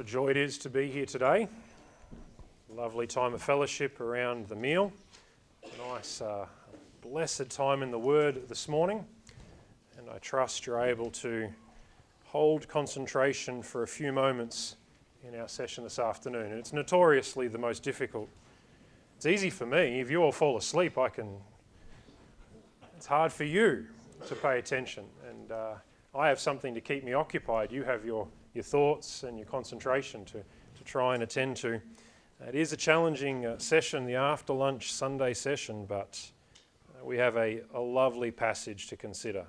A joy it is to be here today. Lovely time of fellowship around the meal. Nice, uh, blessed time in the Word this morning. And I trust you're able to hold concentration for a few moments in our session this afternoon. And it's notoriously the most difficult. It's easy for me. If you all fall asleep, I can. It's hard for you to pay attention. And uh, I have something to keep me occupied. You have your your thoughts and your concentration to, to try and attend to. It is a challenging uh, session, the after lunch Sunday session, but uh, we have a, a lovely passage to consider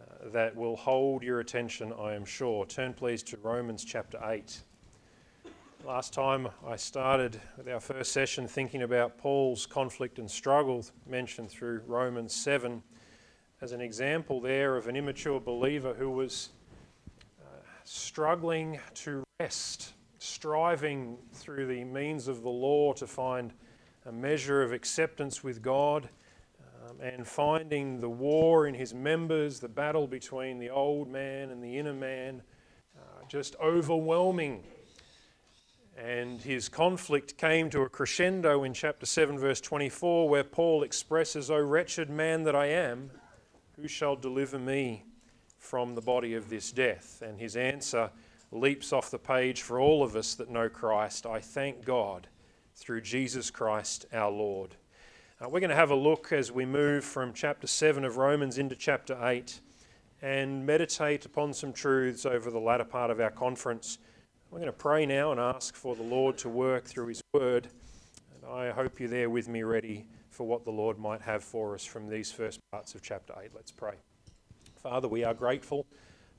uh, that will hold your attention, I am sure. Turn please to Romans chapter 8. Last time I started with our first session thinking about Paul's conflict and struggle mentioned through Romans 7 as an example there of an immature believer who was struggling to rest, striving through the means of the law to find a measure of acceptance with God, um, and finding the war in his members, the battle between the old man and the inner man, uh, just overwhelming. And his conflict came to a crescendo in chapter 7, verse 24, where Paul expresses, O wretched man that I am, who shall deliver me from the body of this death. And his answer leaps off the page for all of us that know Christ. I thank God through Jesus Christ our Lord. Uh, we're going to have a look as we move from chapter 7 of Romans into chapter 8 and meditate upon some truths over the latter part of our conference. We're going to pray now and ask for the Lord to work through His Word. And I hope you're there with me, ready for what the Lord might have for us from these first parts of chapter 8. Let's pray. Father, we are grateful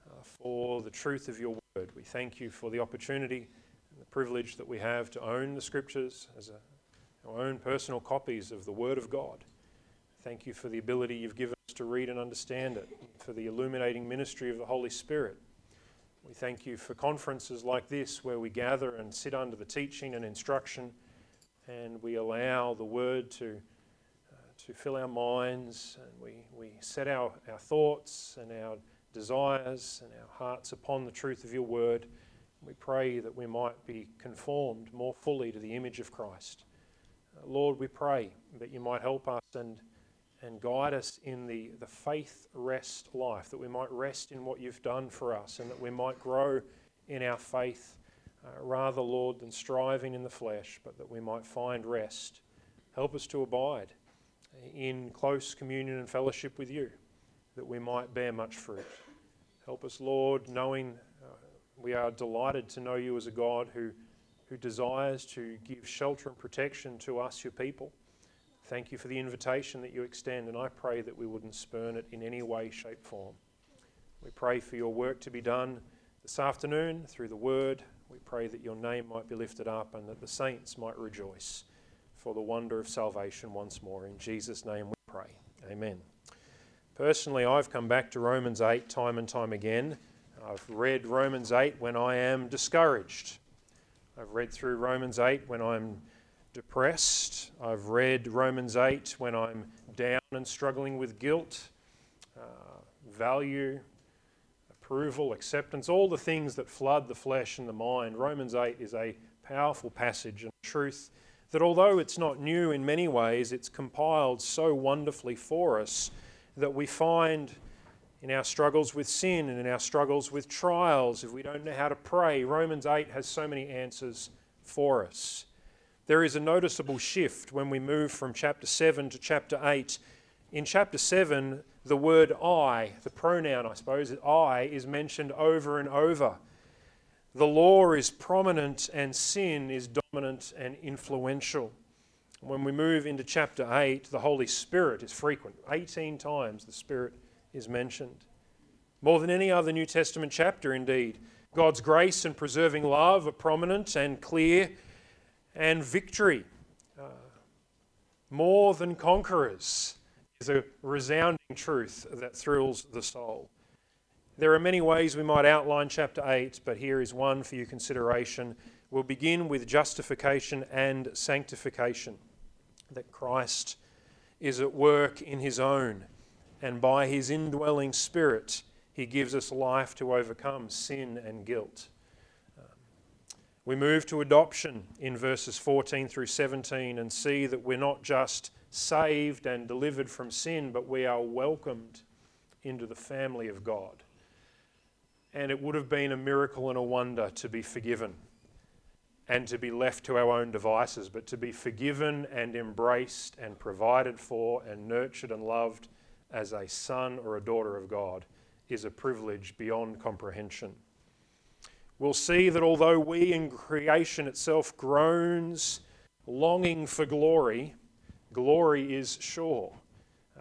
uh, for the truth of your word. We thank you for the opportunity and the privilege that we have to own the scriptures as a, our own personal copies of the word of God. Thank you for the ability you've given us to read and understand it, for the illuminating ministry of the Holy Spirit. We thank you for conferences like this where we gather and sit under the teaching and instruction and we allow the word to to fill our minds and we, we set our, our thoughts and our desires and our hearts upon the truth of your word. We pray that we might be conformed more fully to the image of Christ. Uh, Lord, we pray that you might help us and, and guide us in the, the faith rest life, that we might rest in what you've done for us and that we might grow in our faith uh, rather, Lord, than striving in the flesh, but that we might find rest. Help us to abide in close communion and fellowship with you, that we might bear much fruit. Help us, Lord, knowing uh, we are delighted to know you as a God who, who desires to give shelter and protection to us, your people. Thank you for the invitation that you extend, and I pray that we wouldn't spurn it in any way, shape, form. We pray for your work to be done this afternoon through the word. We pray that your name might be lifted up and that the saints might rejoice for the wonder of salvation once more. In Jesus' name we pray. Amen. Personally, I've come back to Romans 8 time and time again. I've read Romans 8 when I am discouraged. I've read through Romans 8 when I'm depressed. I've read Romans 8 when I'm down and struggling with guilt, uh, value, approval, acceptance, all the things that flood the flesh and the mind. Romans 8 is a powerful passage and truth that although it's not new in many ways, it's compiled so wonderfully for us that we find in our struggles with sin and in our struggles with trials, if we don't know how to pray, Romans 8 has so many answers for us. There is a noticeable shift when we move from chapter 7 to chapter 8. In chapter 7, the word I, the pronoun, I suppose, I, is mentioned over and over. The law is prominent and sin is dominant and influential. When we move into chapter 8, the Holy Spirit is frequent. 18 times the Spirit is mentioned. More than any other New Testament chapter, indeed. God's grace and preserving love are prominent and clear, and victory, uh, more than conquerors, is a resounding truth that thrills the soul. There are many ways we might outline chapter 8, but here is one for your consideration. We'll begin with justification and sanctification, that Christ is at work in his own, and by his indwelling spirit, he gives us life to overcome sin and guilt. Um, We move to adoption in verses 14 through 17 and see that we're not just saved and delivered from sin, but we are welcomed into the family of God. And it would have been a miracle and a wonder to be forgiven and to be left to our own devices, but to be forgiven and embraced and provided for and nurtured and loved as a son or a daughter of God is a privilege beyond comprehension. We'll see that although we in creation itself groans, longing for glory, glory is sure.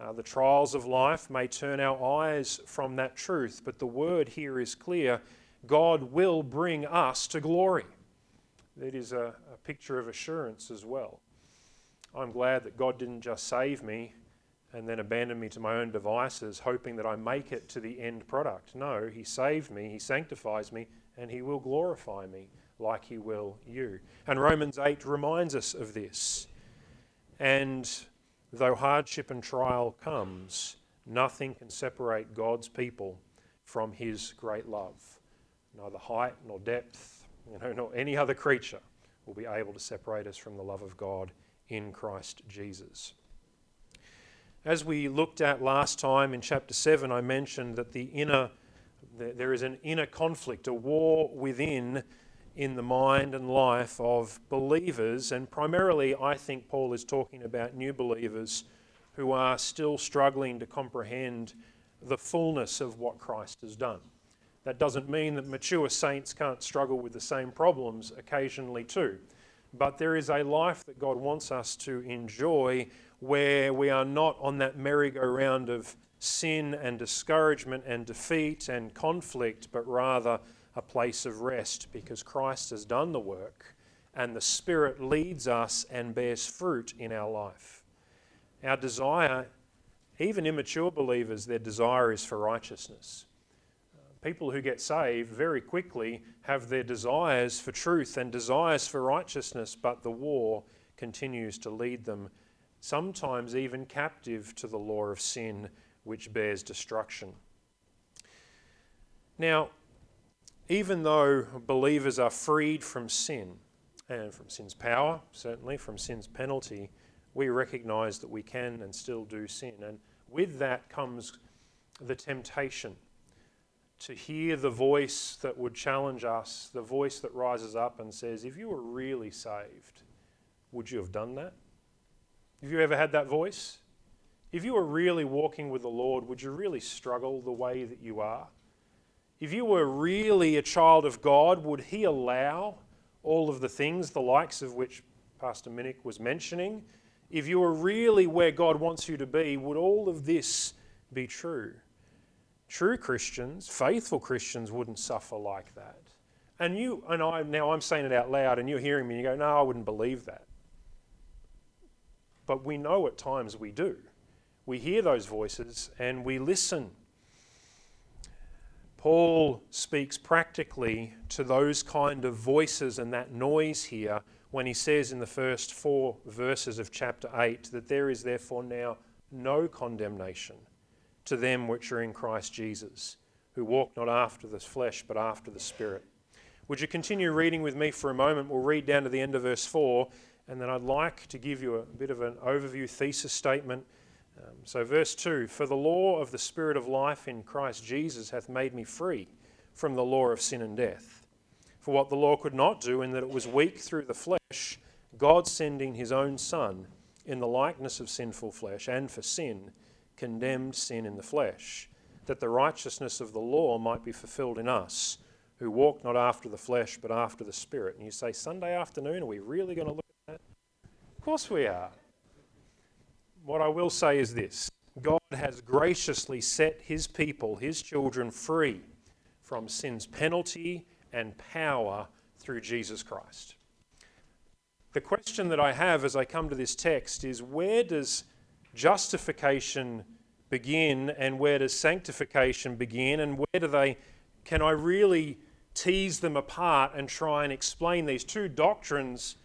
Uh, the trials of life may turn our eyes from that truth, but the word here is clear God will bring us to glory. It is a, a picture of assurance as well. I'm glad that God didn't just save me and then abandon me to my own devices, hoping that I make it to the end product. No, He saved me, He sanctifies me, and He will glorify me like He will you. And Romans 8 reminds us of this. And though hardship and trial comes, nothing can separate God's people from His great love. Neither height nor depth, you know, nor any other creature will be able to separate us from the love of God in Christ Jesus. As we looked at last time in chapter 7, I mentioned that the inner, there is an inner conflict, a war within in the mind and life of believers, and primarily I think Paul is talking about new believers who are still struggling to comprehend the fullness of what Christ has done. That doesn't mean that mature saints can't struggle with the same problems occasionally too. But there is a life that God wants us to enjoy where we are not on that merry-go-round of sin and discouragement and defeat and conflict, but rather a place of rest because Christ has done the work and the Spirit leads us and bears fruit in our life. Our desire, even immature believers, their desire is for righteousness. People who get saved very quickly have their desires for truth and desires for righteousness, but the war continues to lead them, sometimes even captive to the law of sin, which bears destruction. Now, even though believers are freed from sin and from sin's power, certainly from sin's penalty, we recognize that we can and still do sin. And with that comes the temptation to hear the voice that would challenge us, the voice that rises up and says, If you were really saved, would you have done that? Have you ever had that voice? If you were really walking with the Lord, would you really struggle the way that you are? If you were really a child of God, would He allow all of the things, the likes of which Pastor Minnick was mentioning? If you were really where God wants you to be, would all of this be true? True Christians, faithful Christians, wouldn't suffer like that. And you and I, now I'm saying it out loud, and you're hearing me, and you go, No, I wouldn't believe that. But we know at times we do. We hear those voices and we listen Paul speaks practically to those kind of voices and that noise here when he says in the first four verses of chapter 8 that there is therefore now no condemnation to them which are in Christ Jesus, who walk not after the flesh but after the Spirit. Would you continue reading with me for a moment? We'll read down to the end of verse 4, and then I'd like to give you a bit of an overview thesis statement um, so, verse 2 For the law of the Spirit of life in Christ Jesus hath made me free from the law of sin and death. For what the law could not do, in that it was weak through the flesh, God sending his own Son in the likeness of sinful flesh, and for sin, condemned sin in the flesh, that the righteousness of the law might be fulfilled in us, who walk not after the flesh, but after the Spirit. And you say, Sunday afternoon, are we really going to look at that? Of course we are what I will say is this God has graciously set his people, his children, free from sin's penalty and power through Jesus Christ. The question that I have as I come to this text is where does justification begin and where does sanctification begin and where do they can I really tease them apart and try and explain these two doctrines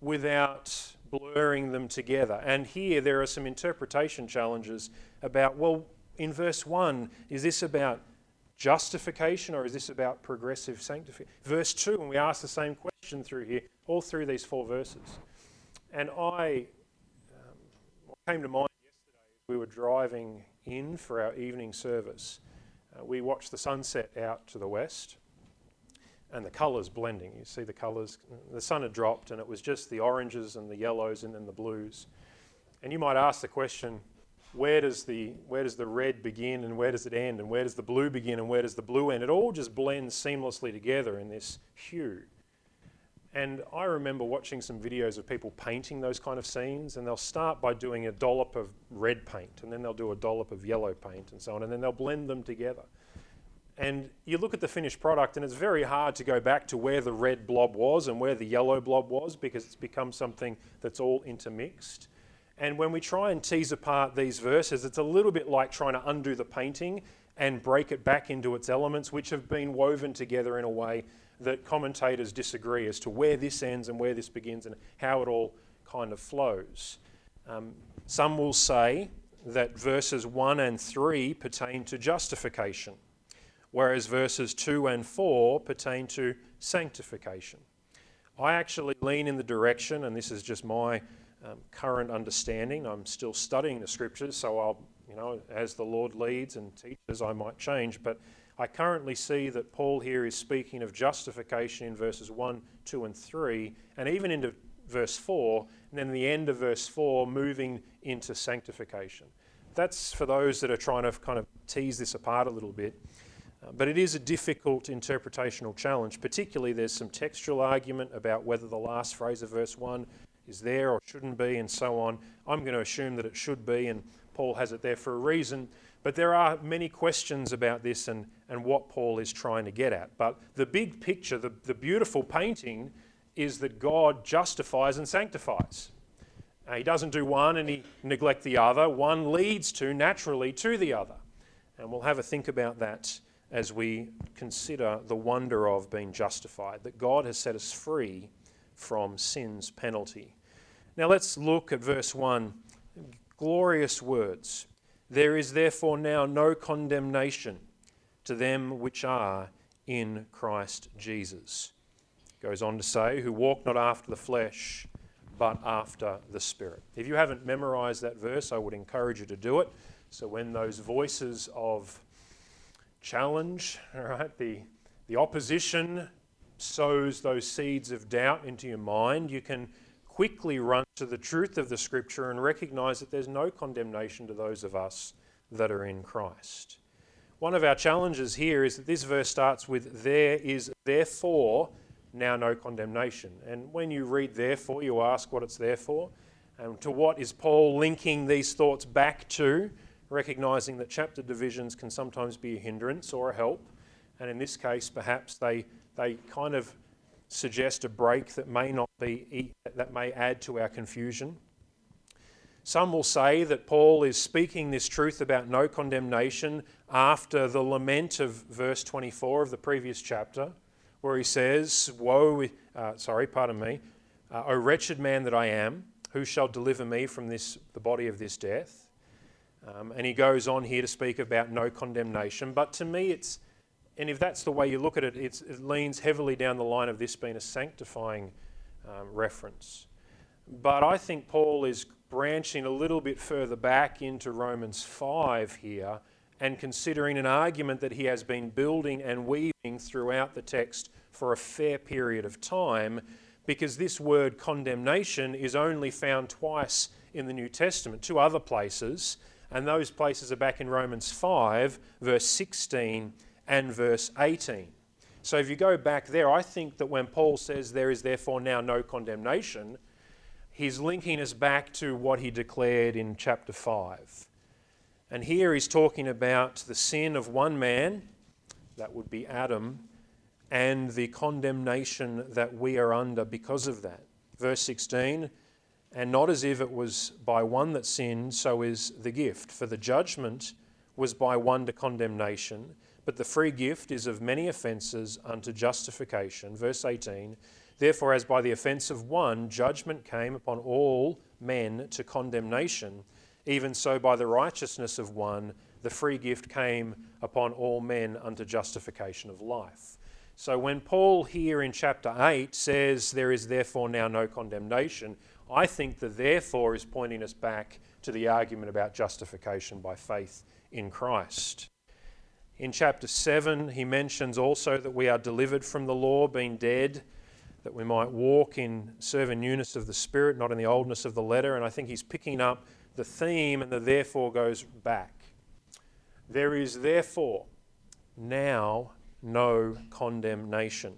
without blurring them together. And here there are some interpretation challenges about, well, in verse 1, is this about justification or is this about progressive sanctification? Verse 2, and we ask the same question through here, all through these four verses. And I um, came to mind yesterday as we were driving in for our evening service. Uh, we watched the sunset out to the west and the colours blending. You see the colours. The sun had dropped and it was just the oranges and the yellows and then the blues. And you might ask the question, where does the where does the red begin and where does it end and where does the blue begin and where does the blue end? It all just blends seamlessly together in this hue. And I remember watching some videos of people painting those kind of scenes, and they'll start by doing a dollop of red paint, and then they'll do a dollop of yellow paint, and so on, and then they'll blend them together. And you look at the finished product, and it's very hard to go back to where the red blob was and where the yellow blob was because it's become something that's all intermixed. And when we try and tease apart these verses, it's a little bit like trying to undo the painting and break it back into its elements, which have been woven together in a way that commentators disagree as to where this ends and where this begins and how it all kind of flows. Um, some will say that verses 1 and 3 pertain to justification, whereas verses 2 and 4 pertain to sanctification. I actually lean in the direction, and this is just my um, current understanding. I'm still studying the scriptures, so I'll, you know, as the Lord leads and teaches, I might change. But I currently see that Paul here is speaking of justification in verses 1, 2, and 3, and even into verse 4, and then the end of verse 4, moving into sanctification. That's for those that are trying to kind of tease this apart a little bit. But it is a difficult interpretational challenge, particularly there's some textual argument about whether the last phrase of verse 1 is there or shouldn't be, and so on. I'm going to assume that it should be, and Paul has it there for a reason. But there are many questions about this and, and what Paul is trying to get at. But the big picture, the, the beautiful painting, is that God justifies and sanctifies. Uh, he doesn't do one and he neglect the other. One leads to naturally to the other. And we'll have a think about that as we consider the wonder of being justified, that God has set us free from sin's penalty. Now let's look at verse 1. Glorious words. There is therefore now no condemnation to them which are in Christ Jesus. Goes on to say, who walk not after the flesh, but after the Spirit. If you haven't memorized that verse, I would encourage you to do it. So when those voices of challenge, all right, the, the opposition sows those seeds of doubt into your mind, you can quickly run to the truth of the scripture and recognize that there's no condemnation to those of us that are in Christ. One of our challenges here is that this verse starts with, There is therefore now no condemnation. And when you read therefore, you ask what it's there for. And to what is Paul linking these thoughts back to, recognizing that chapter divisions can sometimes be a hindrance or a help. And in this case, perhaps they, they kind of suggest a break that may not be that may add to our confusion. Some will say that Paul is speaking this truth about no condemnation after the lament of verse 24 of the previous chapter, where he says, "Woe, uh, sorry, pardon me, uh, O wretched man that I am, who shall deliver me from this the body of this death?" Um, and he goes on here to speak about no condemnation. But to me, it's and if that's the way you look at it, it leans heavily down the line of this being a sanctifying um, reference. But I think Paul is branching a little bit further back into Romans 5 here and considering an argument that he has been building and weaving throughout the text for a fair period of time because this word condemnation is only found twice in the New Testament, two other places, and those places are back in Romans 5, verse 16 and verse 18. So if you go back there, I think that when Paul says there is therefore now no condemnation, he's linking us back to what he declared in chapter 5. And here he's talking about the sin of one man, that would be Adam, and the condemnation that we are under because of that. Verse 16, and not as if it was by one that sinned, so is the gift. For the judgment was by one to condemnation but the free gift is of many offences unto justification. Verse 18 Therefore, as by the offence of one judgment came upon all men to condemnation, even so by the righteousness of one the free gift came upon all men unto justification of life. So when Paul here in chapter 8 says, There is therefore now no condemnation, I think the therefore is pointing us back to the argument about justification by faith in Christ. In chapter 7, he mentions also that we are delivered from the law, being dead, that we might walk in serving newness of the Spirit, not in the oldness of the letter. And I think he's picking up the theme, and the therefore goes back. There is therefore now no condemnation.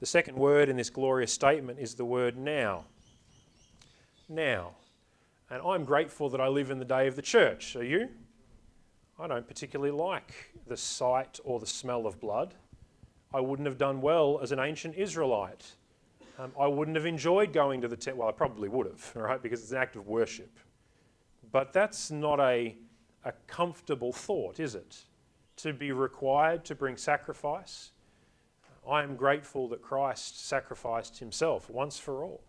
The second word in this glorious statement is the word now. Now. And I'm grateful that I live in the day of the church. Are you? I don't particularly like the sight or the smell of blood. I wouldn't have done well as an ancient Israelite. Um, I wouldn't have enjoyed going to the temple. Well, I probably would have, right? Because it's an act of worship. But that's not a, a comfortable thought, is it? To be required to bring sacrifice. I am grateful that Christ sacrificed himself once for all.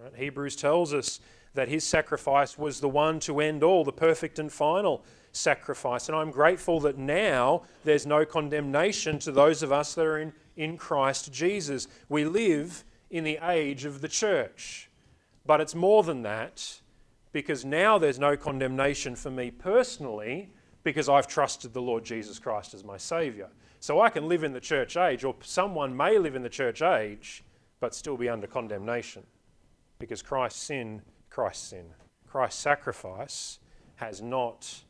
Right? Hebrews tells us that his sacrifice was the one to end all, the perfect and final sacrifice. And I'm grateful that now there's no condemnation to those of us that are in, in Christ Jesus. We live in the age of the church. But it's more than that because now there's no condemnation for me personally because I've trusted the Lord Jesus Christ as my Saviour. So I can live in the church age, or someone may live in the church age, but still be under condemnation because Christ's sin, Christ's sin, Christ's sacrifice has not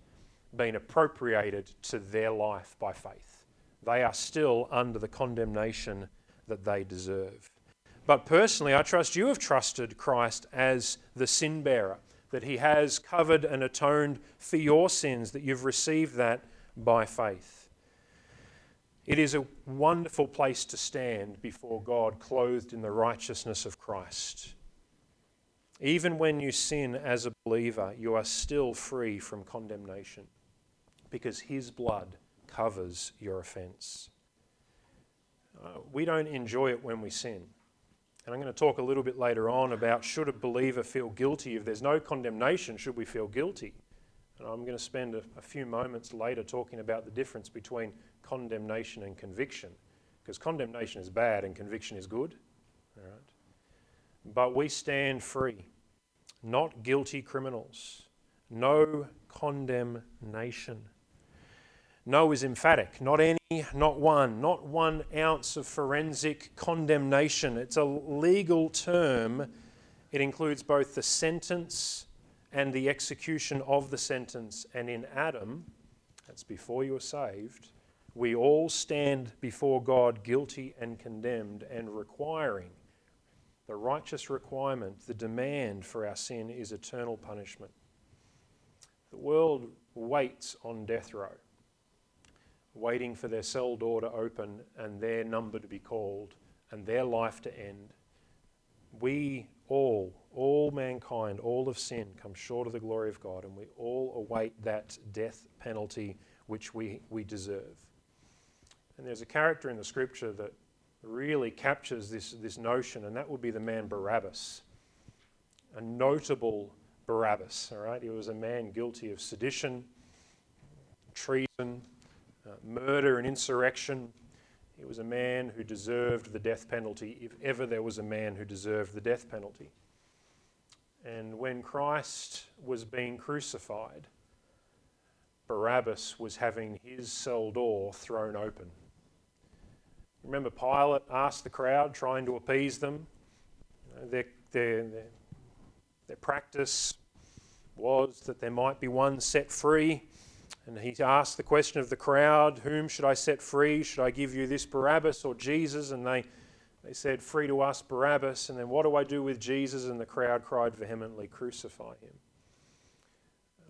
been appropriated to their life by faith. They are still under the condemnation that they deserve. But personally, I trust you have trusted Christ as the sin bearer, that he has covered and atoned for your sins, that you've received that by faith. It is a wonderful place to stand before God, clothed in the righteousness of Christ. Even when you sin as a believer, you are still free from condemnation because his blood covers your offense. Uh, we don't enjoy it when we sin. And I'm going to talk a little bit later on about should a believer feel guilty? If there's no condemnation, should we feel guilty? And I'm going to spend a, a few moments later talking about the difference between condemnation and conviction. Because condemnation is bad and conviction is good. All right? But we stand free, not guilty criminals, no condemnation. No is emphatic. Not any, not one, not one ounce of forensic condemnation. It's a legal term. It includes both the sentence and the execution of the sentence. And in Adam, that's before you are saved, we all stand before God guilty and condemned and requiring the righteous requirement, the demand for our sin is eternal punishment. The world waits on death row waiting for their cell door to open and their number to be called and their life to end. We all, all mankind, all of sin, come short of the glory of God, and we all await that death penalty which we, we deserve. And there's a character in the scripture that really captures this, this notion, and that would be the man Barabbas. A notable Barabbas, all right? He was a man guilty of sedition, treason, uh, murder and insurrection. He was a man who deserved the death penalty, if ever there was a man who deserved the death penalty. And when Christ was being crucified, Barabbas was having his cell door thrown open. Remember, Pilate asked the crowd, trying to appease them. Their, their, their, their practice was that there might be one set free and he asked the question of the crowd, Whom should I set free? Should I give you this Barabbas or Jesus? And they, they said, Free to us, Barabbas. And then, What do I do with Jesus? And the crowd cried vehemently, Crucify him.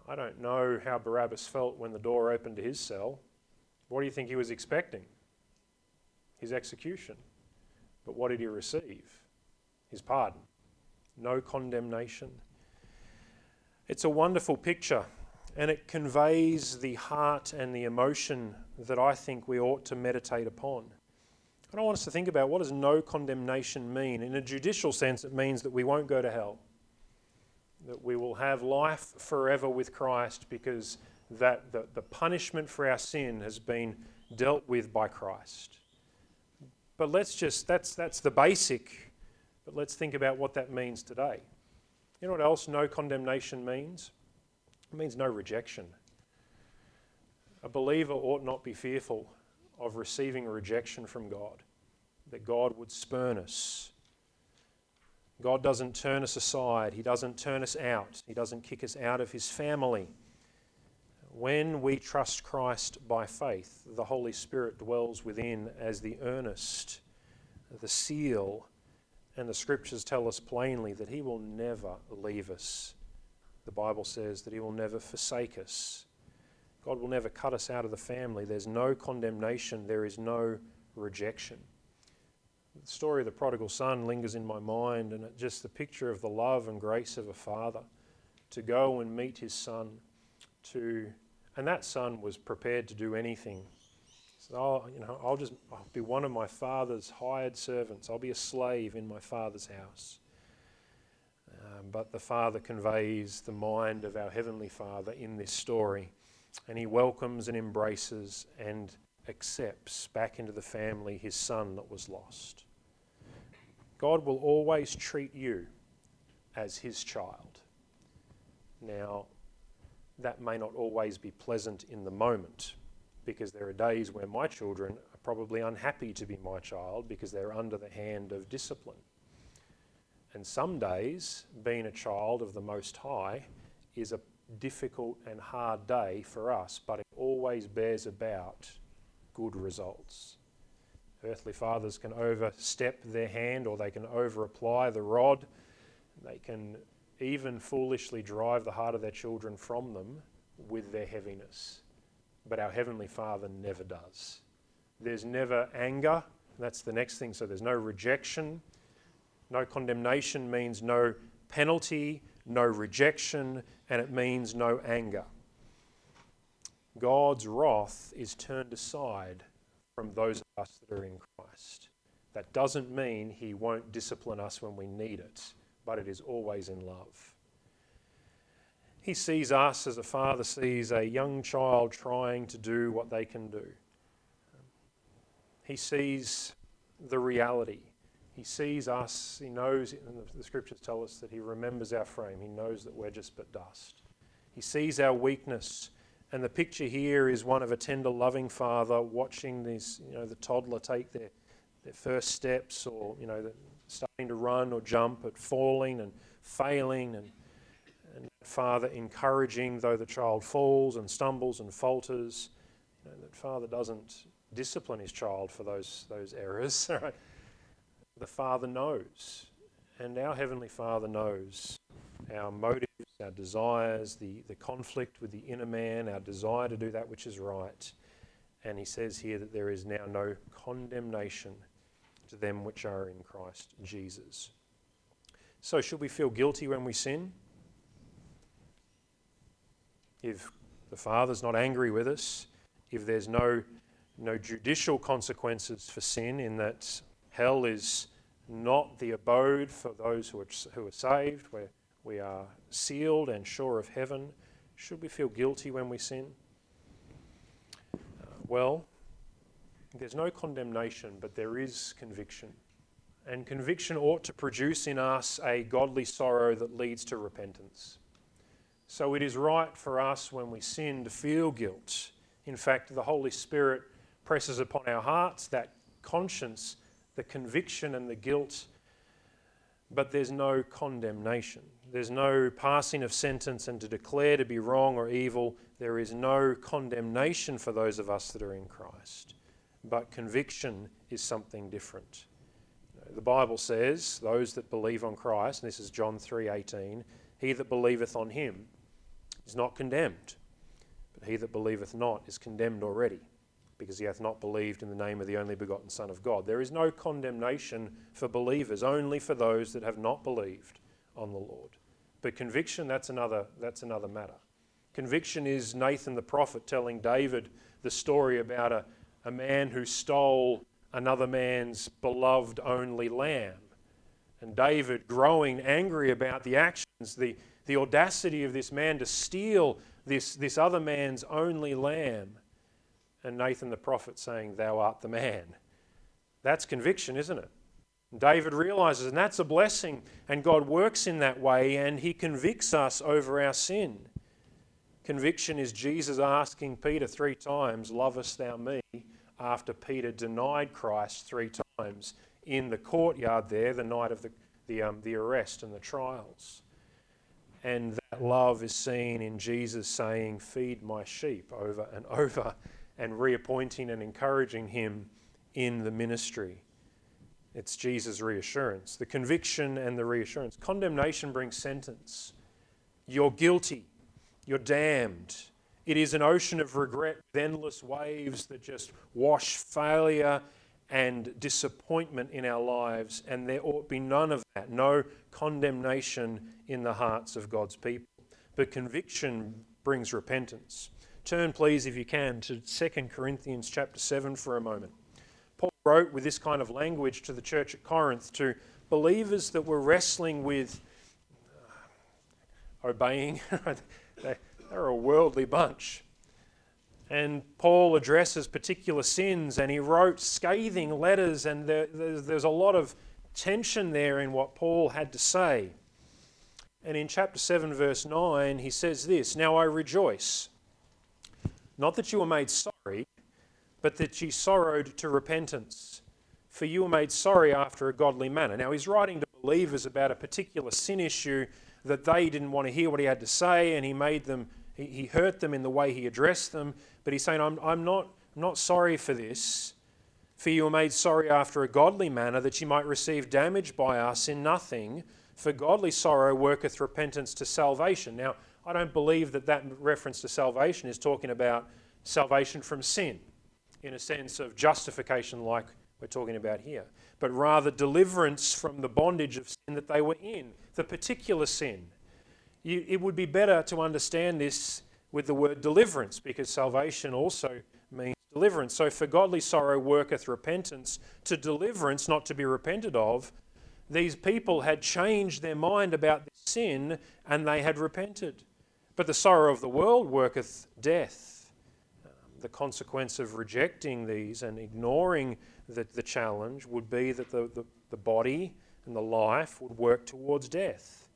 I don't know how Barabbas felt when the door opened to his cell. What do you think he was expecting? His execution. But what did he receive? His pardon. No condemnation. It's a wonderful picture and it conveys the heart and the emotion that I think we ought to meditate upon. I want us to think about what does no condemnation mean. In a judicial sense, it means that we won't go to hell, that we will have life forever with Christ because that the, the punishment for our sin has been dealt with by Christ. But let's just, that's, that's the basic, but let's think about what that means today. You know what else no condemnation means? It means no rejection. A believer ought not be fearful of receiving rejection from God, that God would spurn us. God doesn't turn us aside, He doesn't turn us out, He doesn't kick us out of His family. When we trust Christ by faith, the Holy Spirit dwells within as the earnest, the seal, and the scriptures tell us plainly that He will never leave us. The Bible says that He will never forsake us. God will never cut us out of the family. There's no condemnation, there is no rejection. The story of the prodigal son lingers in my mind, and it's just the picture of the love and grace of a father to go and meet his son, to, and that son was prepared to do anything. So, oh, you know, I'll just I'll be one of my father's hired servants. I'll be a slave in my father's house. Um, but the father conveys the mind of our heavenly father in this story and he welcomes and embraces and accepts back into the family his son that was lost. God will always treat you as his child. Now, that may not always be pleasant in the moment because there are days where my children are probably unhappy to be my child because they're under the hand of discipline. And some days, being a child of the Most High is a difficult and hard day for us, but it always bears about good results. Earthly fathers can overstep their hand or they can over apply the rod. They can even foolishly drive the heart of their children from them with their heaviness. But our Heavenly Father never does. There's never anger. That's the next thing. So there's no rejection. No condemnation means no penalty, no rejection, and it means no anger. God's wrath is turned aside from those of us that are in Christ. That doesn't mean He won't discipline us when we need it, but it is always in love. He sees us as a father sees a young child trying to do what they can do. He sees the reality he sees us, He knows, and the, the scriptures tell us that He remembers our frame. He knows that we're just but dust. He sees our weakness. And the picture here is one of a tender, loving father watching these, you know, the toddler take their, their first steps or, you know, starting to run or jump, but falling and failing. And, and father encouraging, though the child falls and stumbles and falters. You know, that father doesn't discipline his child for those, those errors. Right? the Father knows, and our Heavenly Father knows our motives, our desires, the, the conflict with the inner man, our desire to do that which is right. And he says here that there is now no condemnation to them which are in Christ Jesus. So, should we feel guilty when we sin? If the Father's not angry with us, if there's no, no judicial consequences for sin, in that Hell is not the abode for those who are, who are saved, where we are sealed and sure of heaven. Should we feel guilty when we sin? Uh, well, there's no condemnation, but there is conviction. And conviction ought to produce in us a godly sorrow that leads to repentance. So it is right for us when we sin to feel guilt. In fact, the Holy Spirit presses upon our hearts that conscience the conviction and the guilt, but there's no condemnation. There's no passing of sentence and to declare to be wrong or evil. There is no condemnation for those of us that are in Christ. But conviction is something different. The Bible says, those that believe on Christ, and this is John 3:18, he that believeth on him is not condemned, but he that believeth not is condemned already because he hath not believed in the name of the only begotten Son of God. There is no condemnation for believers, only for those that have not believed on the Lord. But conviction, that's another, that's another matter. Conviction is Nathan the prophet telling David the story about a, a man who stole another man's beloved only lamb. And David, growing angry about the actions, the, the audacity of this man to steal this, this other man's only lamb, and Nathan the prophet saying, Thou art the man. That's conviction, isn't it? David realizes, and that's a blessing, and God works in that way, and he convicts us over our sin. Conviction is Jesus asking Peter three times, Lovest thou me? After Peter denied Christ three times in the courtyard there the night of the, the, um, the arrest and the trials. And that love is seen in Jesus saying, Feed my sheep over and over, and reappointing and encouraging him in the ministry. It's Jesus' reassurance, the conviction and the reassurance. Condemnation brings sentence. You're guilty. You're damned. It is an ocean of regret endless waves that just wash failure and disappointment in our lives, and there ought be none of that, no condemnation in the hearts of God's people. But conviction brings repentance. Turn, please, if you can, to 2 Corinthians chapter 7 for a moment. Paul wrote with this kind of language to the church at Corinth to believers that were wrestling with uh, obeying. they're a worldly bunch. And Paul addresses particular sins and he wrote scathing letters, and there, there's, there's a lot of tension there in what Paul had to say. And in chapter 7, verse 9, he says this Now I rejoice, not that you were made sorry, but that ye sorrowed to repentance. For you were made sorry after a godly manner. Now he's writing to believers about a particular sin issue that they didn't want to hear what he had to say, and he made them, he, he hurt them in the way he addressed them. But he's saying, I'm, I'm, not, I'm not sorry for this. For you were made sorry after a godly manner, that you might receive damage by us in nothing. For godly sorrow worketh repentance to salvation. Now, I don't believe that that reference to salvation is talking about salvation from sin in a sense of justification, like we're talking about here, but rather deliverance from the bondage of sin that they were in, the particular sin. You, it would be better to understand this with the word deliverance, because salvation also means deliverance. So, for godly sorrow worketh repentance to deliverance, not to be repented of. These people had changed their mind about this sin and they had repented. But the sorrow of the world worketh death. Um, the consequence of rejecting these and ignoring the, the challenge would be that the, the, the body and the life would work towards death.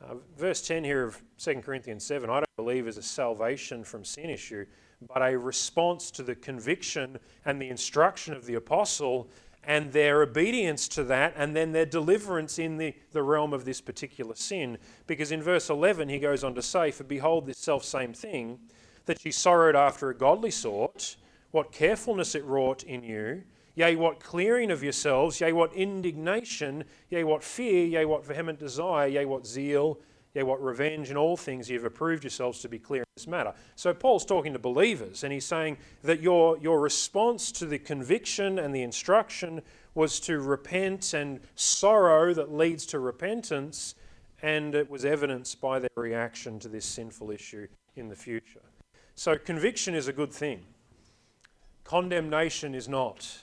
Uh, verse 10 here of 2 Corinthians 7, I don't believe is a salvation from sin issue, but a response to the conviction and the instruction of the apostle and their obedience to that, and then their deliverance in the, the realm of this particular sin. Because in verse 11, he goes on to say, For behold, this self same thing, that ye sorrowed after a godly sort, what carefulness it wrought in you, Yea, what clearing of yourselves, yea, what indignation, yea, what fear, yea, what vehement desire, yea, what zeal, yea, what revenge, in all things you've approved yourselves to be clear in this matter. So Paul's talking to believers, and he's saying that your, your response to the conviction and the instruction was to repent and sorrow that leads to repentance, and it was evidenced by their reaction to this sinful issue in the future. So conviction is a good thing. Condemnation is not.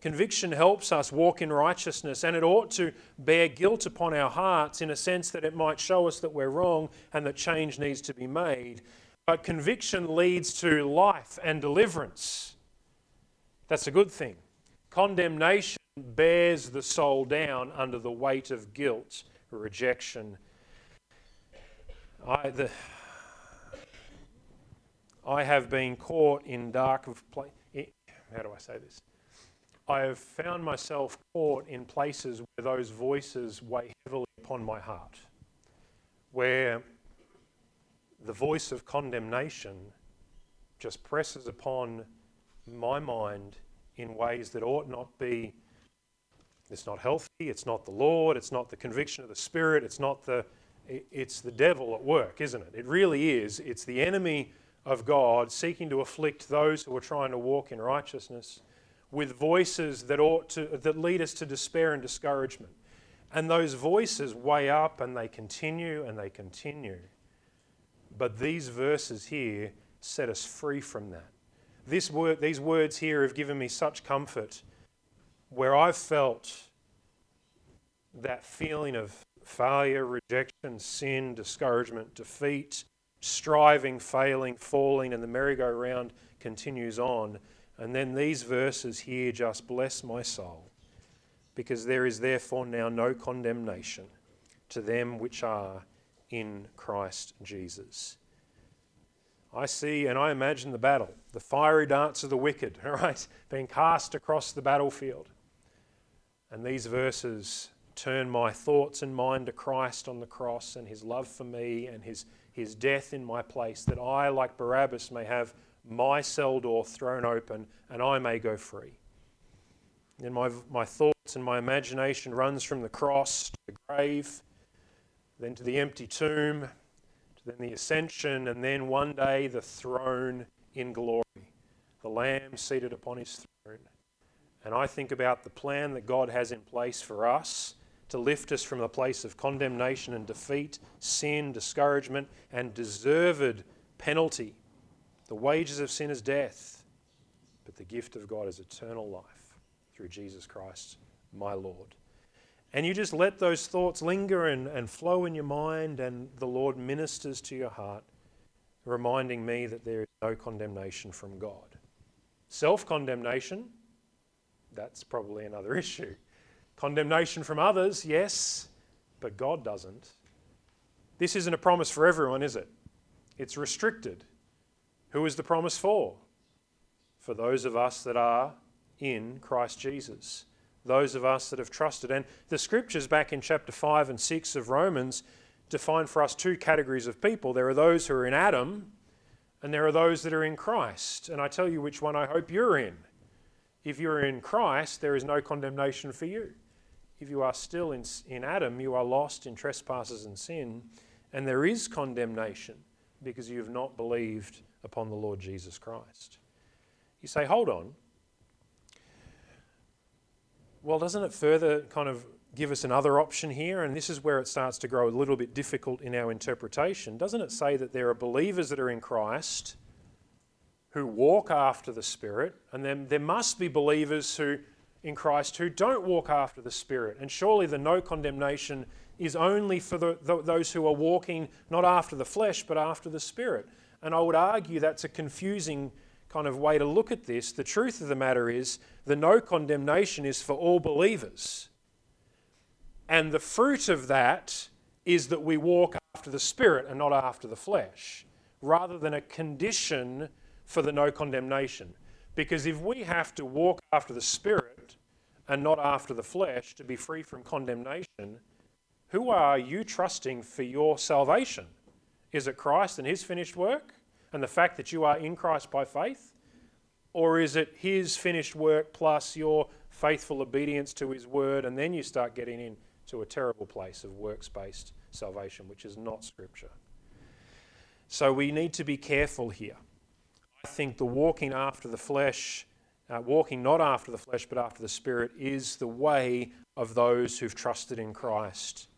Conviction helps us walk in righteousness, and it ought to bear guilt upon our hearts in a sense that it might show us that we're wrong and that change needs to be made. But conviction leads to life and deliverance. That's a good thing. Condemnation bears the soul down under the weight of guilt, rejection. I, the, I have been caught in dark. How do I say this? I have found myself caught in places where those voices weigh heavily upon my heart, where the voice of condemnation just presses upon my mind in ways that ought not be. It's not healthy, it's not the Lord, it's not the conviction of the Spirit, it's not the. It's the devil at work, isn't it? It really is. It's the enemy of God seeking to afflict those who are trying to walk in righteousness with voices that ought to that lead us to despair and discouragement. And those voices weigh up and they continue and they continue. But these verses here set us free from that. This word, these words here have given me such comfort where I've felt that feeling of failure, rejection, sin, discouragement, defeat, striving, failing, falling, and the merry-go-round continues on. And then these verses here just bless my soul, because there is therefore now no condemnation to them which are in Christ Jesus. I see and I imagine the battle, the fiery darts of the wicked, all right, being cast across the battlefield. And these verses turn my thoughts and mind to Christ on the cross and his love for me and his, his death in my place, that I, like Barabbas, may have my cell door thrown open and I may go free. And my, my thoughts and my imagination runs from the cross to the grave, then to the empty tomb, to then the ascension, and then one day the throne in glory, the Lamb seated upon his throne. And I think about the plan that God has in place for us to lift us from the place of condemnation and defeat, sin, discouragement, and deserved penalty. The wages of sin is death, but the gift of God is eternal life through Jesus Christ, my Lord. And you just let those thoughts linger and, and flow in your mind, and the Lord ministers to your heart, reminding me that there is no condemnation from God. Self condemnation, that's probably another issue. Condemnation from others, yes, but God doesn't. This isn't a promise for everyone, is it? It's restricted. Who is the promise for? For those of us that are in Christ Jesus, those of us that have trusted. And the scriptures back in chapter 5 and 6 of Romans define for us two categories of people there are those who are in Adam, and there are those that are in Christ. And I tell you which one I hope you're in. If you're in Christ, there is no condemnation for you. If you are still in, in Adam, you are lost in trespasses and sin, and there is condemnation because you have not believed upon the Lord Jesus Christ. You say, hold on. Well, doesn't it further kind of give us another option here? And this is where it starts to grow a little bit difficult in our interpretation. Doesn't it say that there are believers that are in Christ who walk after the Spirit, and then there must be believers who in Christ who don't walk after the Spirit. And surely the no condemnation is only for the, the, those who are walking not after the flesh, but after the Spirit. And I would argue that's a confusing kind of way to look at this. The truth of the matter is the no condemnation is for all believers. And the fruit of that is that we walk after the Spirit and not after the flesh, rather than a condition for the no condemnation. Because if we have to walk after the Spirit and not after the flesh to be free from condemnation, who are you trusting for your salvation? Is it Christ and his finished work and the fact that you are in Christ by faith? Or is it his finished work plus your faithful obedience to his word, and then you start getting into a terrible place of works based salvation, which is not scripture? So we need to be careful here. I think the walking after the flesh, uh, walking not after the flesh but after the Spirit, is the way of those who've trusted in Christ.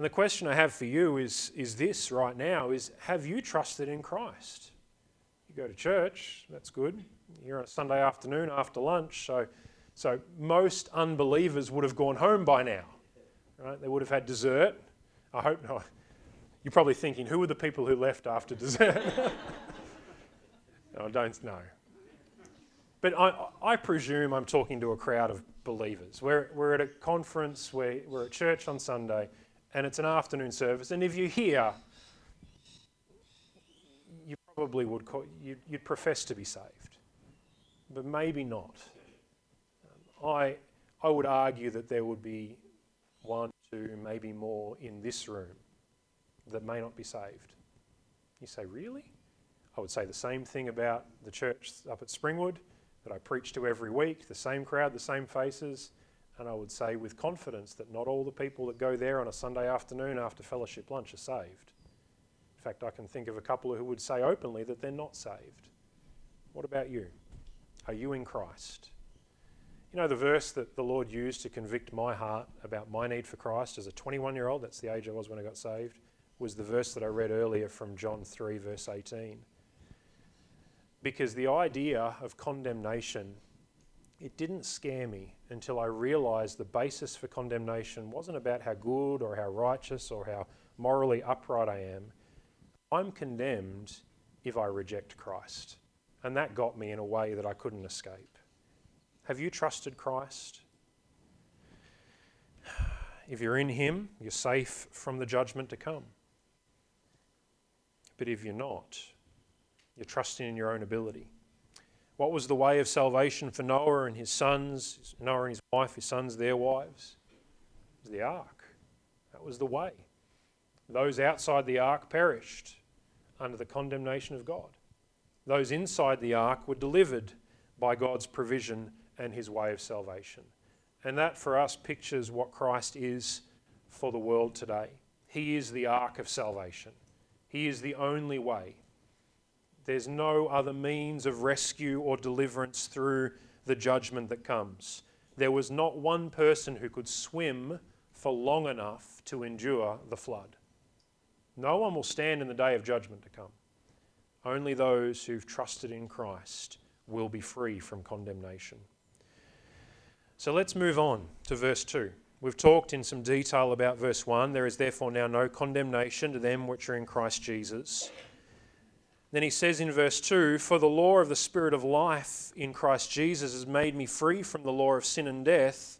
And the question I have for you is, is this right now is have you trusted in Christ? You go to church, that's good. You're on a Sunday afternoon after lunch, so, so most unbelievers would have gone home by now. Right? They would have had dessert. I hope not. You're probably thinking, who were the people who left after dessert? I don't know. But I, I, presume I'm talking to a crowd of believers. We're, we're at a conference, we're, we're at church on Sunday, and it's an afternoon service. And if you're here, you probably would call, you'd, you'd profess to be saved, but maybe not. Um, I, I would argue that there would be one, two, maybe more in this room that may not be saved. You say, really? I would say the same thing about the church up at Springwood that I preach to every week, the same crowd, the same faces. And I would say with confidence that not all the people that go there on a Sunday afternoon after fellowship lunch are saved. In fact, I can think of a couple who would say openly that they're not saved. What about you? Are you in Christ? You know, the verse that the Lord used to convict my heart about my need for Christ as a 21 year old, that's the age I was when I got saved, was the verse that I read earlier from John 3, verse 18 because the idea of condemnation it didn't scare me until I realized the basis for condemnation wasn't about how good or how righteous or how morally upright I am. I'm condemned if I reject Christ. And that got me in a way that I couldn't escape. Have you trusted Christ? If you're in Him, you're safe from the judgment to come. But if you're not, you're trusting in your own ability. What was the way of salvation for Noah and his sons, Noah and his wife, his sons, their wives? It was the ark. That was the way. Those outside the ark perished under the condemnation of God. Those inside the ark were delivered by God's provision and his way of salvation. And that for us pictures what Christ is for the world today. He is the ark of salvation, He is the only way. There's no other means of rescue or deliverance through the judgment that comes. There was not one person who could swim for long enough to endure the flood. No one will stand in the day of judgment to come. Only those who've trusted in Christ will be free from condemnation. So let's move on to verse 2. We've talked in some detail about verse 1. There is therefore now no condemnation to them which are in Christ Jesus. Then he says in verse 2 For the law of the Spirit of life in Christ Jesus has made me free from the law of sin and death.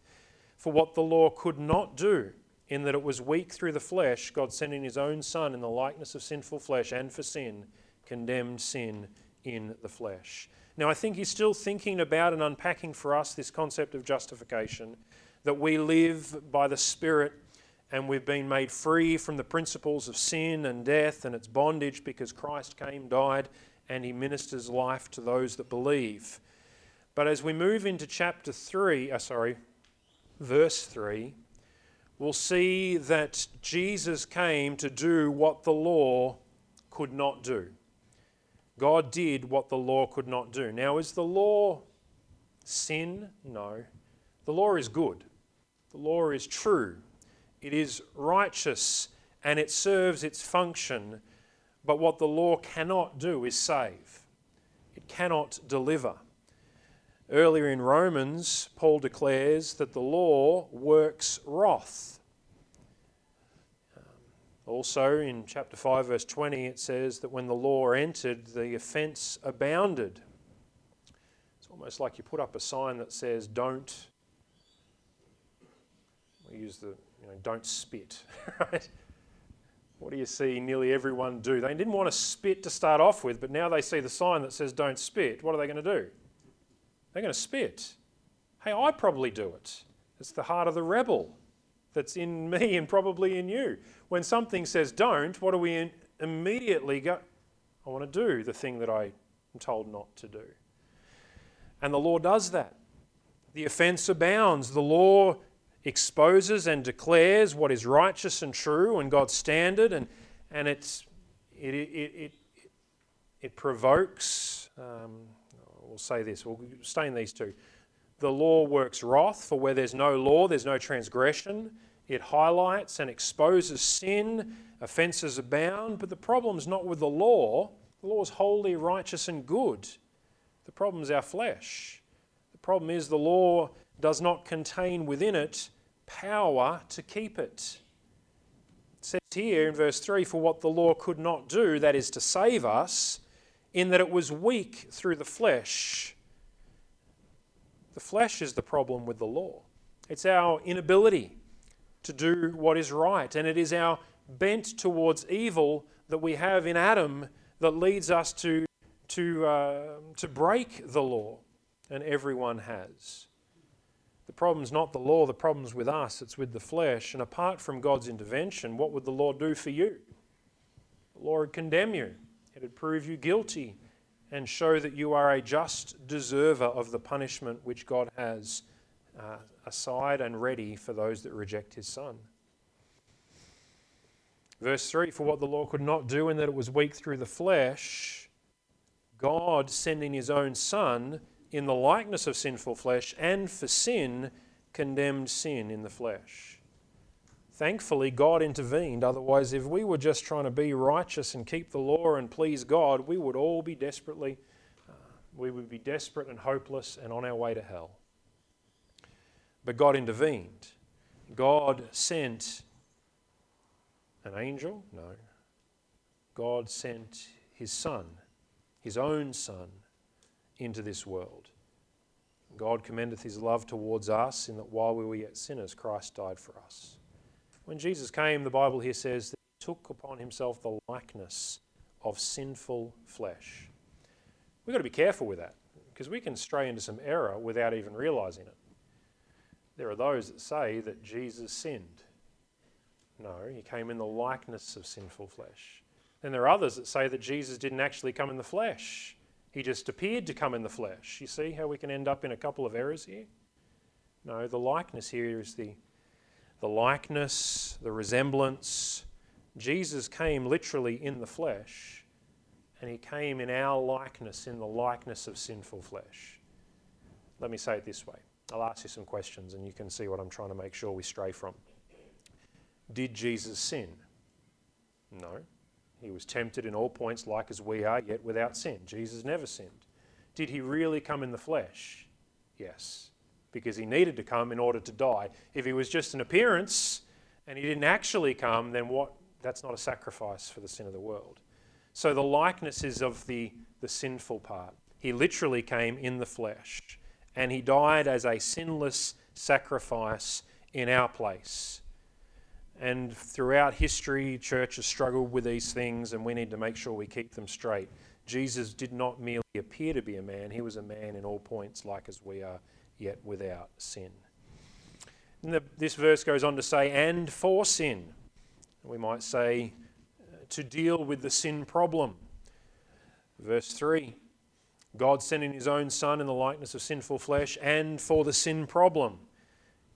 For what the law could not do, in that it was weak through the flesh, God sending his own Son in the likeness of sinful flesh and for sin, condemned sin in the flesh. Now, I think he's still thinking about and unpacking for us this concept of justification that we live by the Spirit and we've been made free from the principles of sin and death and its bondage because Christ came, died, and he ministers life to those that believe. But as we move into chapter 3, uh, sorry, verse 3, we'll see that Jesus came to do what the law could not do. God did what the law could not do. Now, is the law sin? No. The law is good. The law is true. It is righteous and it serves its function. But what the law cannot do is save, it cannot deliver. Earlier in Romans, Paul declares that the law works wrath. Um, also, in chapter 5, verse 20, it says that when the law entered, the offence abounded. It's almost like you put up a sign that says, don't, we use the, you know, don't spit, right? What do you see nearly everyone do? They didn't want to spit to start off with, but now they see the sign that says, don't spit. What are they going to do? They're going to spit. Hey, I probably do it. It's the heart of the rebel that's in me and probably in you. When something says don't, what do we immediately go? I want to do the thing that I am told not to do. And the law does that. The offense abounds. The law exposes and declares what is righteous and true and God's standard, and, and it's, it, it, it, it, provokes, um, we'll say this, we'll stay in these two the law works wrath, for where there's no law, there's no transgression. It highlights and exposes sin, offences abound, but the problem's not with the law. The law is holy, righteous, and good. The problem is our flesh. The problem is the law does not contain within it power to keep it. It says here in verse 3 For what the law could not do, that is to save us, in that it was weak through the flesh the flesh is the problem with the law. It's our inability to do what is right, and it is our bent towards evil that we have in Adam that leads us to, to, uh, to break the law, and everyone has. The problem's not the law, the problem's with us, it's with the flesh. And apart from God's intervention, what would the law do for you? The law would condemn you, it would prove you guilty, and show that you are a just deserver of the punishment which God has uh, aside and ready for those that reject his Son. Verse 3 For what the law could not do, in that it was weak through the flesh, God sending his own Son in the likeness of sinful flesh, and for sin, condemned sin in the flesh. Thankfully, God intervened. Otherwise, if we were just trying to be righteous and keep the law and please God, we would all be desperately, uh, we would be desperate and hopeless and on our way to hell. But God intervened. God sent an angel? No. God sent his Son, his own Son, into this world. God commendeth his love towards us in that while we were yet sinners, Christ died for us. When Jesus came, the Bible here says that he took upon himself the likeness of sinful flesh. We've got to be careful with that because we can stray into some error without even realizing it. There are those that say that Jesus sinned. No, he came in the likeness of sinful flesh. Then there are others that say that Jesus didn't actually come in the flesh. He just appeared to come in the flesh. You see how we can end up in a couple of errors here? No, the likeness here is the, the likeness, the resemblance. Jesus came literally in the flesh, and he came in our likeness, in the likeness of sinful flesh. Let me say it this way I'll ask you some questions, and you can see what I'm trying to make sure we stray from. Did Jesus sin? No. He was tempted in all points like as we are, yet without sin. Jesus never sinned. Did he really come in the flesh? Yes, because he needed to come in order to die. If he was just an appearance and he didn't actually come, then what? That's not a sacrifice for the sin of the world. So the likeness is of the, the sinful part. He literally came in the flesh and he died as a sinless sacrifice in our place. And throughout history, church has struggled with these things, and we need to make sure we keep them straight. Jesus did not merely appear to be a man, he was a man in all points, like as we are, yet without sin. The, this verse goes on to say, and for sin. We might say, uh, to deal with the sin problem. Verse 3 God sending his own Son in the likeness of sinful flesh, and for the sin problem,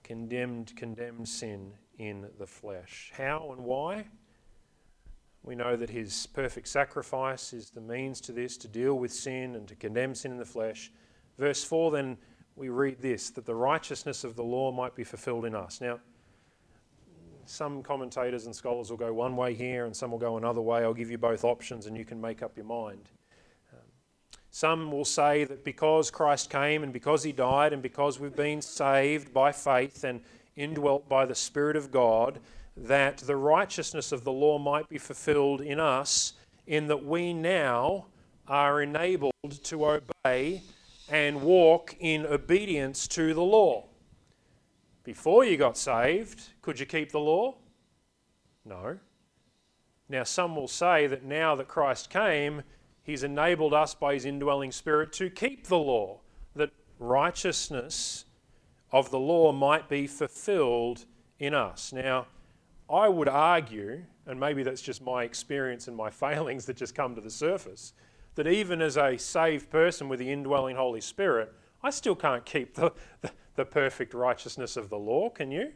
condemned, condemned sin in the flesh. How and why? We know that his perfect sacrifice is the means to this, to deal with sin and to condemn sin in the flesh. Verse 4 then we read this that the righteousness of the law might be fulfilled in us. Now, some commentators and scholars will go one way here and some will go another way. I'll give you both options and you can make up your mind. Um, some will say that because Christ came and because he died and because we've been saved by faith and indwelt by the Spirit of God, that the righteousness of the law might be fulfilled in us, in that we now are enabled to obey and walk in obedience to the law. Before you got saved, could you keep the law? No. Now, some will say that now that Christ came, He's enabled us by His indwelling Spirit to keep the law, that righteousness of the law might be fulfilled in us. Now, I would argue, and maybe that's just my experience and my failings that just come to the surface, that even as a saved person with the indwelling Holy Spirit, I still can't keep the, the, the perfect righteousness of the law, can you?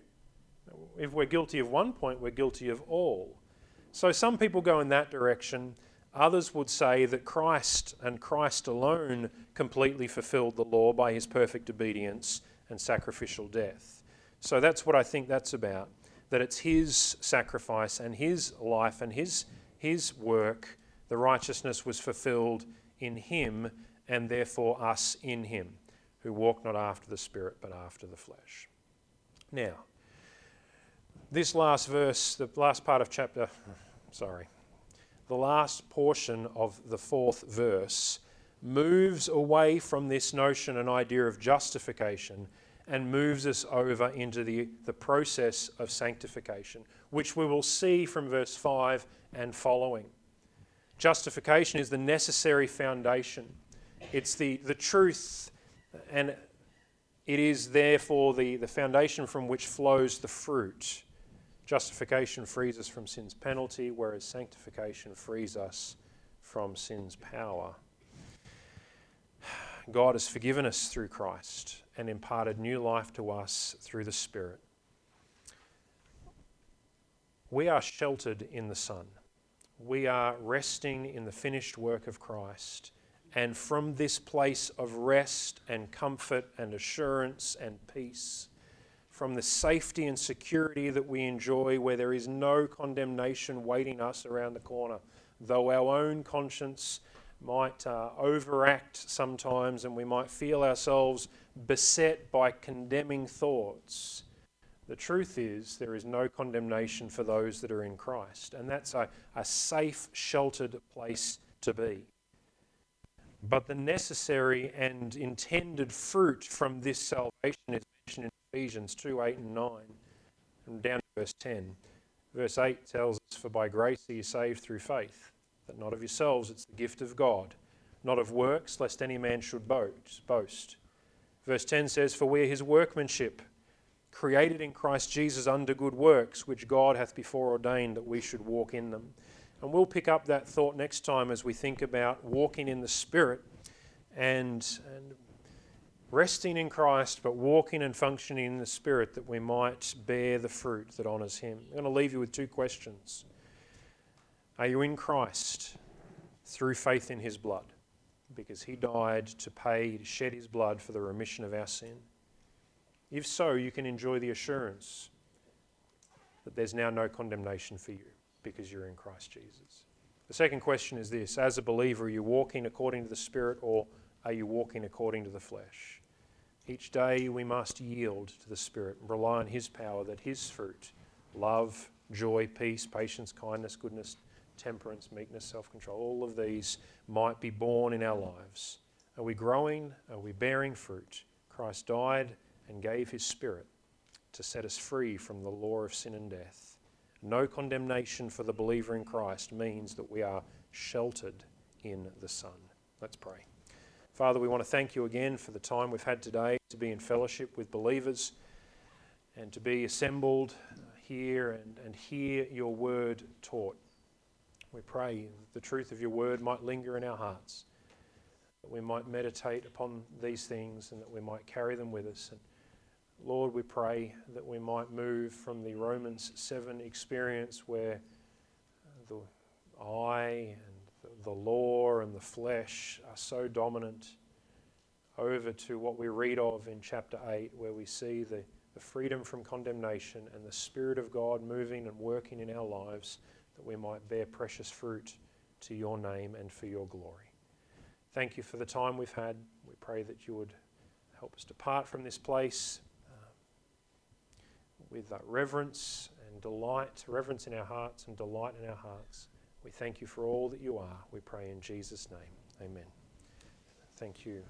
If we're guilty of one point, we're guilty of all. So some people go in that direction. Others would say that Christ and Christ alone completely fulfilled the law by his perfect obedience and sacrificial death. So that's what I think that's about. That it's his sacrifice and his life and his, his work, the righteousness was fulfilled in him and therefore us in him, who walk not after the Spirit but after the flesh. Now, this last verse, the last part of chapter, sorry, the last portion of the fourth verse moves away from this notion and idea of justification and moves us over into the, the process of sanctification, which we will see from verse 5 and following. Justification is the necessary foundation, it's the, the truth, and it is therefore the, the foundation from which flows the fruit. Justification frees us from sin's penalty, whereas sanctification frees us from sin's power. God has forgiven us through Christ and imparted new life to us through the Spirit. We are sheltered in the Son. We are resting in the finished work of Christ. And from this place of rest and comfort and assurance and peace, from the safety and security that we enjoy, where there is no condemnation waiting us around the corner, though our own conscience might uh, overact sometimes and we might feel ourselves beset by condemning thoughts. The truth is, there is no condemnation for those that are in Christ, and that's a, a safe, sheltered place to be. But the necessary and intended fruit from this salvation is mentioned in Ephesians 2 8 and 9, and down to verse 10. Verse 8 tells us, For by grace are you saved through faith, that not of yourselves, it's the gift of God, not of works, lest any man should boast. Verse 10 says, For we are his workmanship, created in Christ Jesus under good works, which God hath before ordained that we should walk in them. And we'll pick up that thought next time as we think about walking in the Spirit and, and resting in Christ, but walking and functioning in the Spirit that we might bear the fruit that honours Him. I'm going to leave you with two questions. Are you in Christ through faith in His blood? Because He died to pay, to shed His blood for the remission of our sin. If so, you can enjoy the assurance that there's now no condemnation for you because you're in Christ Jesus. The second question is this As a believer, are you walking according to the Spirit or are you walking according to the flesh? Each day we must yield to the Spirit and rely on His power that His fruit, love, joy, peace, patience, kindness, goodness, temperance, meekness, self control, all of these might be borne in our lives. Are we growing? Are we bearing fruit? Christ died and gave His Spirit to set us free from the law of sin and death. No condemnation for the believer in Christ means that we are sheltered in the Son. Let's pray. Father, we want to thank you again for the time we've had today to be in fellowship with believers and to be assembled here and, and hear your word taught. We pray that the truth of your word might linger in our hearts, that we might meditate upon these things and that we might carry them with us. And Lord, we pray that we might move from the Romans 7 experience where the I and the law and the flesh are so dominant over to what we read of in chapter 8, where we see the, the freedom from condemnation and the Spirit of God moving and working in our lives that we might bear precious fruit to your name and for your glory. Thank you for the time we've had. We pray that you would help us depart from this place with uh, reverence and delight, reverence in our hearts and delight in our hearts. We thank you for all that you are. We pray in Jesus' name. Amen. Thank you.